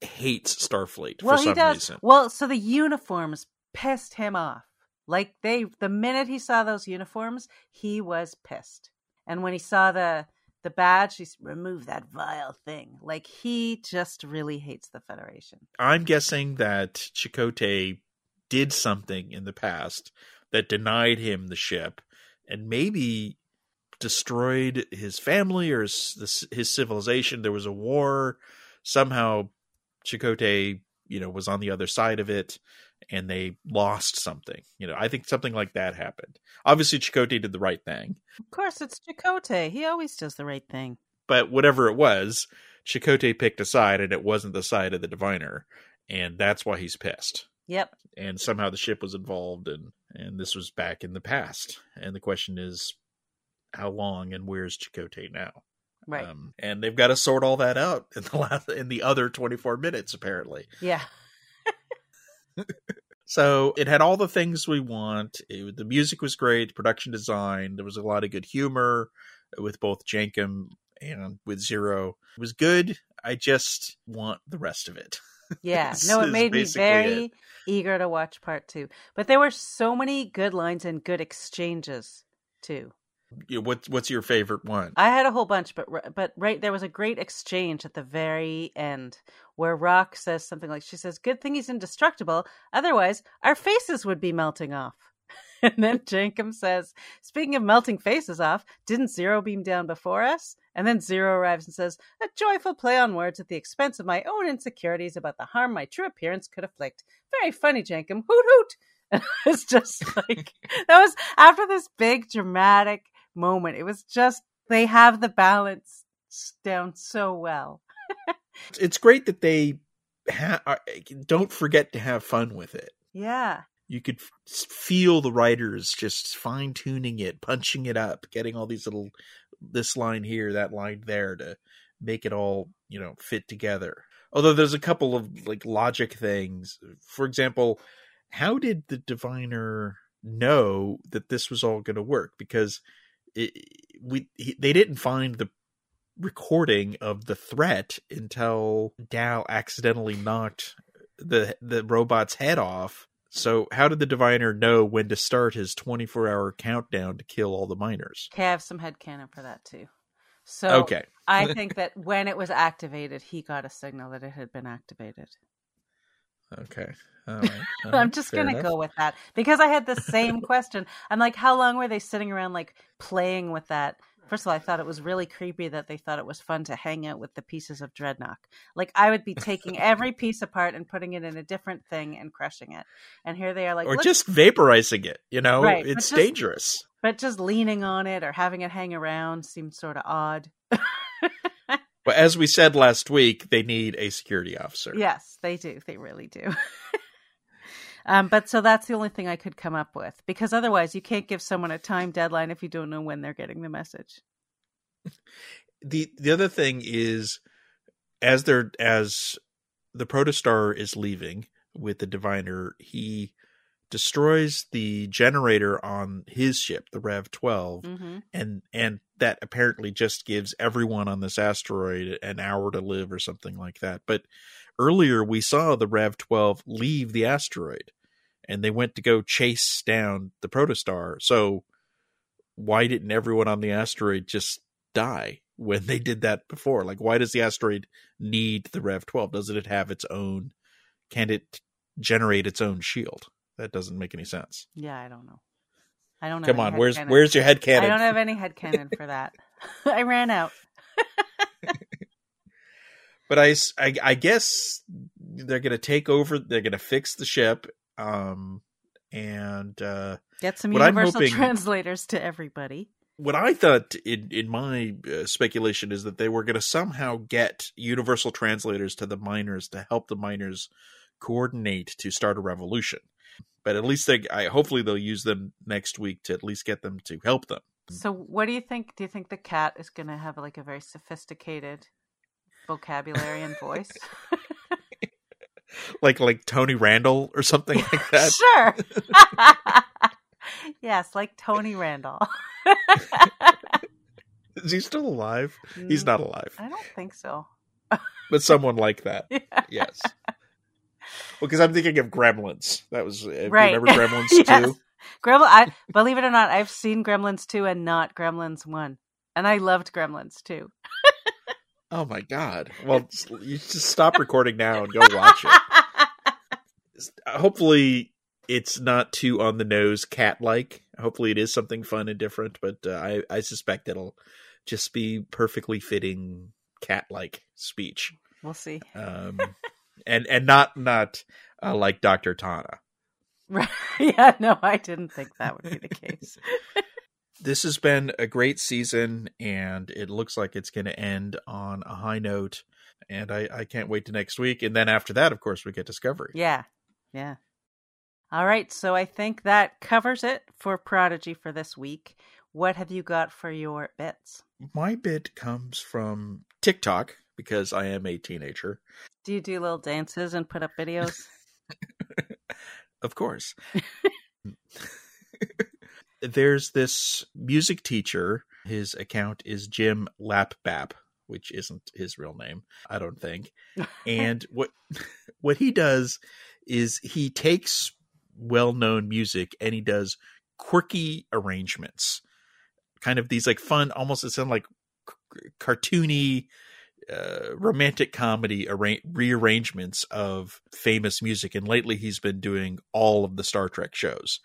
hates Starfleet well, for he some does. reason. Well, so the uniforms pissed him off. Like they, the minute he saw those uniforms, he was pissed. And when he saw the the badge, he's remove that vile thing. Like he just really hates the Federation. I'm guessing that Chakotay did something in the past that denied him the ship and maybe destroyed his family or his, his civilization. There was a war. Somehow Chakotay, you know, was on the other side of it and they lost something. You know, I think something like that happened. Obviously, Chakotay did the right thing, Of course, it's Chakotay. He always does the right thing. but whatever it was, Chakotay picked a side and it wasn't the side of the diviner. And that's why he's pissed. Yep. and somehow the ship was involved and and this was back in the past and the question is how long and where's Chakotay now Right. um, and they've got to sort all that out in the last in the other 24 minutes apparently yeah. so it had all the things we want it, the music was great production design there was a lot of good humor with both Jankom and with Zero it was good I just want the rest of it Yeah. No, it made me very it. eager to watch part two. But there were so many good lines and good exchanges too. What's what's your favorite one I had a whole bunch, but but right there was a great exchange at the very end where Rok says something like, "She says, good thing he's indestructible. Otherwise, our faces would be melting off." And then Jankom says, "Speaking of melting faces off, didn't Zero beam down before us?" And then Zero arrives and says, "A joyful play on words at the expense of my own insecurities about the harm my true appearance could afflict. Very funny, Jankom. Hoot hoot." And it's just like that was after this big dramatic moment. It was just they have the balance down so well. it's great that they ha- are- don't forget to have fun with it. Yeah. You could f- feel the writers just fine tuning it, punching it up, getting all these little this line here, that line there to make it all you know fit together. Although there's a couple of like logic things. For example, how did the diviner know that this was all going to work? Because it, we he, they didn't find the recording of the threat until Dal accidentally knocked the the robot's head off. So how did the diviner know when to start his 24-hour countdown to kill all the miners? Okay, I have some headcanon for that too. So Okay. I think that when it was activated, he got a signal that it had been activated. Okay. All right. All I'm just gonna enough. go with that because I had the same question. I'm like, how long were they sitting around like playing with that? First of all, I thought it was really creepy that they thought it was fun to hang out with the pieces of Drednok. Like I would be taking every piece apart and putting it in a different thing and crushing it. And here they are like, or "Look," just vaporizing it, you know? Right, but It's just- dangerous. but just leaning on it or having it hang around seemed sort of odd. But as we said last week, they need a security officer. Yes, they do. They really do. um, but so that's the only thing I could come up with because otherwise you can't give someone a time deadline if you don't know when they're getting the message. the the other thing is as they're as the protostar is leaving with the diviner he destroys the generator on his ship the rev 12 hmm and and that apparently just gives everyone on this asteroid an hour to live or something like that. But earlier we saw the rev 12 leave the asteroid and they went to go chase down the protostar. So why didn't everyone on the asteroid just die when they did that before? Like why does the asteroid need the rev 12 doesn't it have its own can it generate its own shield that doesn't make any sense Yeah, I don't know. I don't. Know. Come on where's headcanon. where's your head cannon? I don't have any head cannon for that. I ran out. but I I guess they're going to take over. They're going to fix the ship. Um, and uh, Get some universal hoping- translators to everybody. what I thought in in my uh, speculation is that they were going to somehow get universal translators to the miners to help the miners coordinate to start a revolution. But at least they, I hopefully they'll use them next week to at least get them to help them. So, what do you think? Do you think the cat is going to have like a very sophisticated vocabulary and voice? Like like Tony Randall or something like that. sure. yes, like Tony Randall. Is he still alive? He's mm, not alive. I don't think so. But someone like that. Yeah. Yes. Well, because I'm thinking of Gremlins. That was if you Right. remember Gremlins Yes. too. Gremlin. I believe it or not, I've seen Gremlins two and not Gremlins one, and I loved Gremlins two. Oh my god! Well, you just stop recording now and go watch it. Hopefully, it's not too on the nose cat like. Hopefully, it is something fun and different. But uh, I I suspect it'll just be perfectly fitting cat like speech. we'll see. Um, and and not not uh, like Doctor T'Ana. Right. Yeah. No, I didn't think that would be the case. this has been a great season and it looks like it's going to end on a high note and I, I can't wait to next week and then after that of course we get discovery Yeah. Yeah. All right. So I think that covers it for Prodigy for this week. What have you got for your bits? my bit comes from tiktok because i am a teenager Do you do little dances and put up videos? of course. There's this music teacher. His account is jim lapbap which isn't his real name i don't think. And what what he does is he takes well-known music and he does quirky arrangements. Kind of these like fun almost it sound like c- cartoony uh, romantic comedy arra- rearrangements of famous music and lately he's been doing all of the star trek shows.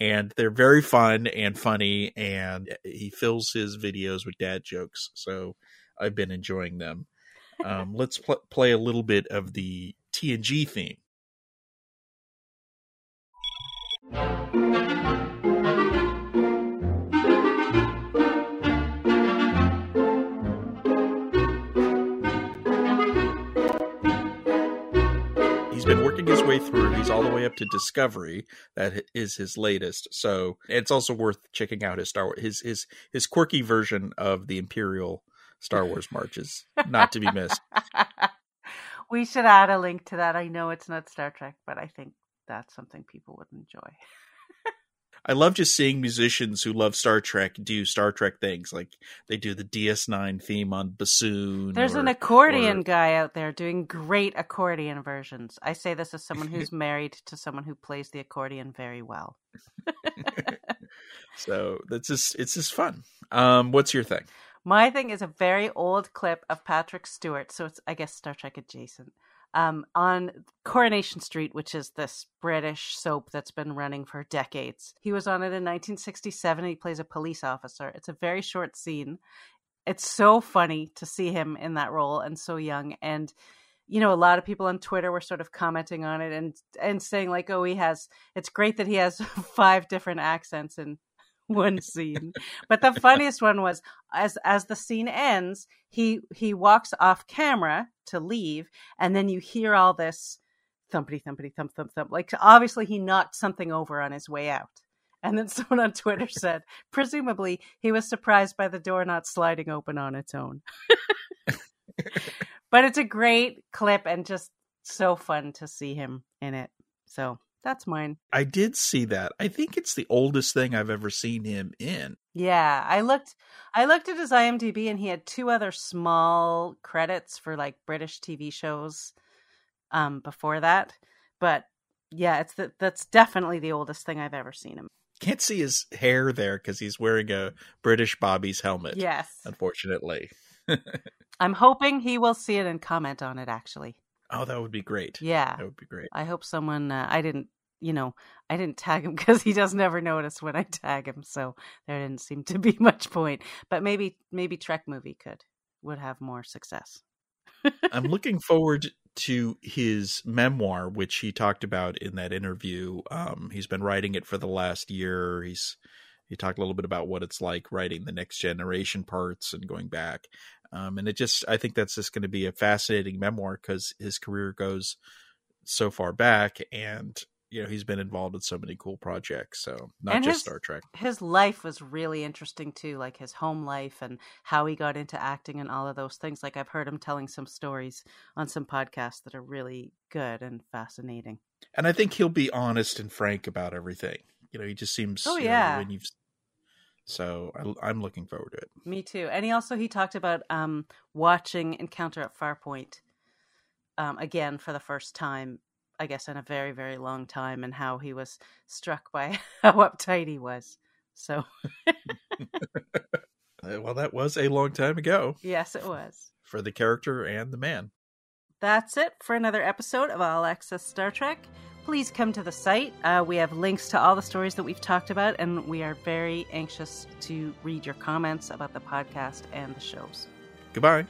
And they're very fun and funny and he fills his videos with dad jokes so i've been enjoying them. Um, let's pl- play a little bit of the tng theme his way through he's all the way up to discovery that is his latest so it's also worth checking out his star wars his his his quirky version of the imperial star wars marches not to be missed we should add a link to that. I know it's not Star Trek, but I think that's something people would enjoy. I love just seeing musicians who love Star Trek do Star Trek things. Like they do the DS9 theme on bassoon. There's or- an accordion or- guy out there doing great accordion versions. I say this as someone who's married to someone who plays the accordion very well. So that's just it's just fun. Um, what's your thing? My thing is a very old clip of Patrick Stewart, so it's I guess Star Trek adjacent. Um, on Coronation Street, which is this British soap that's been running for decades. He was on it in 1967. He plays a police officer. It's a very short scene. It's so funny to see him in that role and so young. And you know, a lot of people on Twitter were sort of commenting on it and and saying like, "Oh, he has. It's great that he has five different accents in one scene." but the funniest one was as as the scene ends, he he walks off camera to leave, and then you hear all this thumpity thumpity thump thump thump. Like obviously he knocked something over on his way out. And then someone on Twitter said, presumably he was surprised by the door not sliding open on its own. but it's a great clip and just so fun to see him in it. So that's mine. I did see that. I think it's the oldest thing I've ever seen him in. Yeah, I looked I looked at his IMDb and he had two other small credits for like British TV shows um before that. But yeah, it's the, that's definitely the oldest thing I've ever seen him. Can't see his hair there because he's wearing a British Bobby's helmet. Yes. unfortunately. I'm hoping he will see it and comment on it actually. Oh, that would be great. Yeah. That would be great. I hope someone uh, I didn't you know, I didn't tag him because he does never notice when I tag him, so there didn't seem to be much point. But maybe maybe TrekMovie could would have more success. I'm looking forward to his memoir, which he talked about in that interview. Um, he's been writing it for the last year. He's he talked a little bit about what it's like writing the next generation parts and going back. Um, and it just, I think that's just going to be a fascinating memoir because his career goes so far back, and you know he's been involved in so many cool projects so not And just his- star trek his life was really interesting too, like his home life and how he got into acting and all of those things. Like I've heard him telling some stories on some podcasts that are really good and fascinating. and i think he'll be honest and frank about everything you know he just seems Oh, you know, yeah. when you've so I, i'm looking forward to it Me too. And he also he talked about um watching Encounter at Farpoint um again for the first time, I guess in a very very long time and how he was struck by how uptight he was. So, well that was a long time ago yes, it was. for the character and the man That's it for another episode of All Access Star Trek. Please come to the site. Uh, we have links to all the stories that we've talked about, and we are very anxious to read your comments about the podcast and the shows. goodbye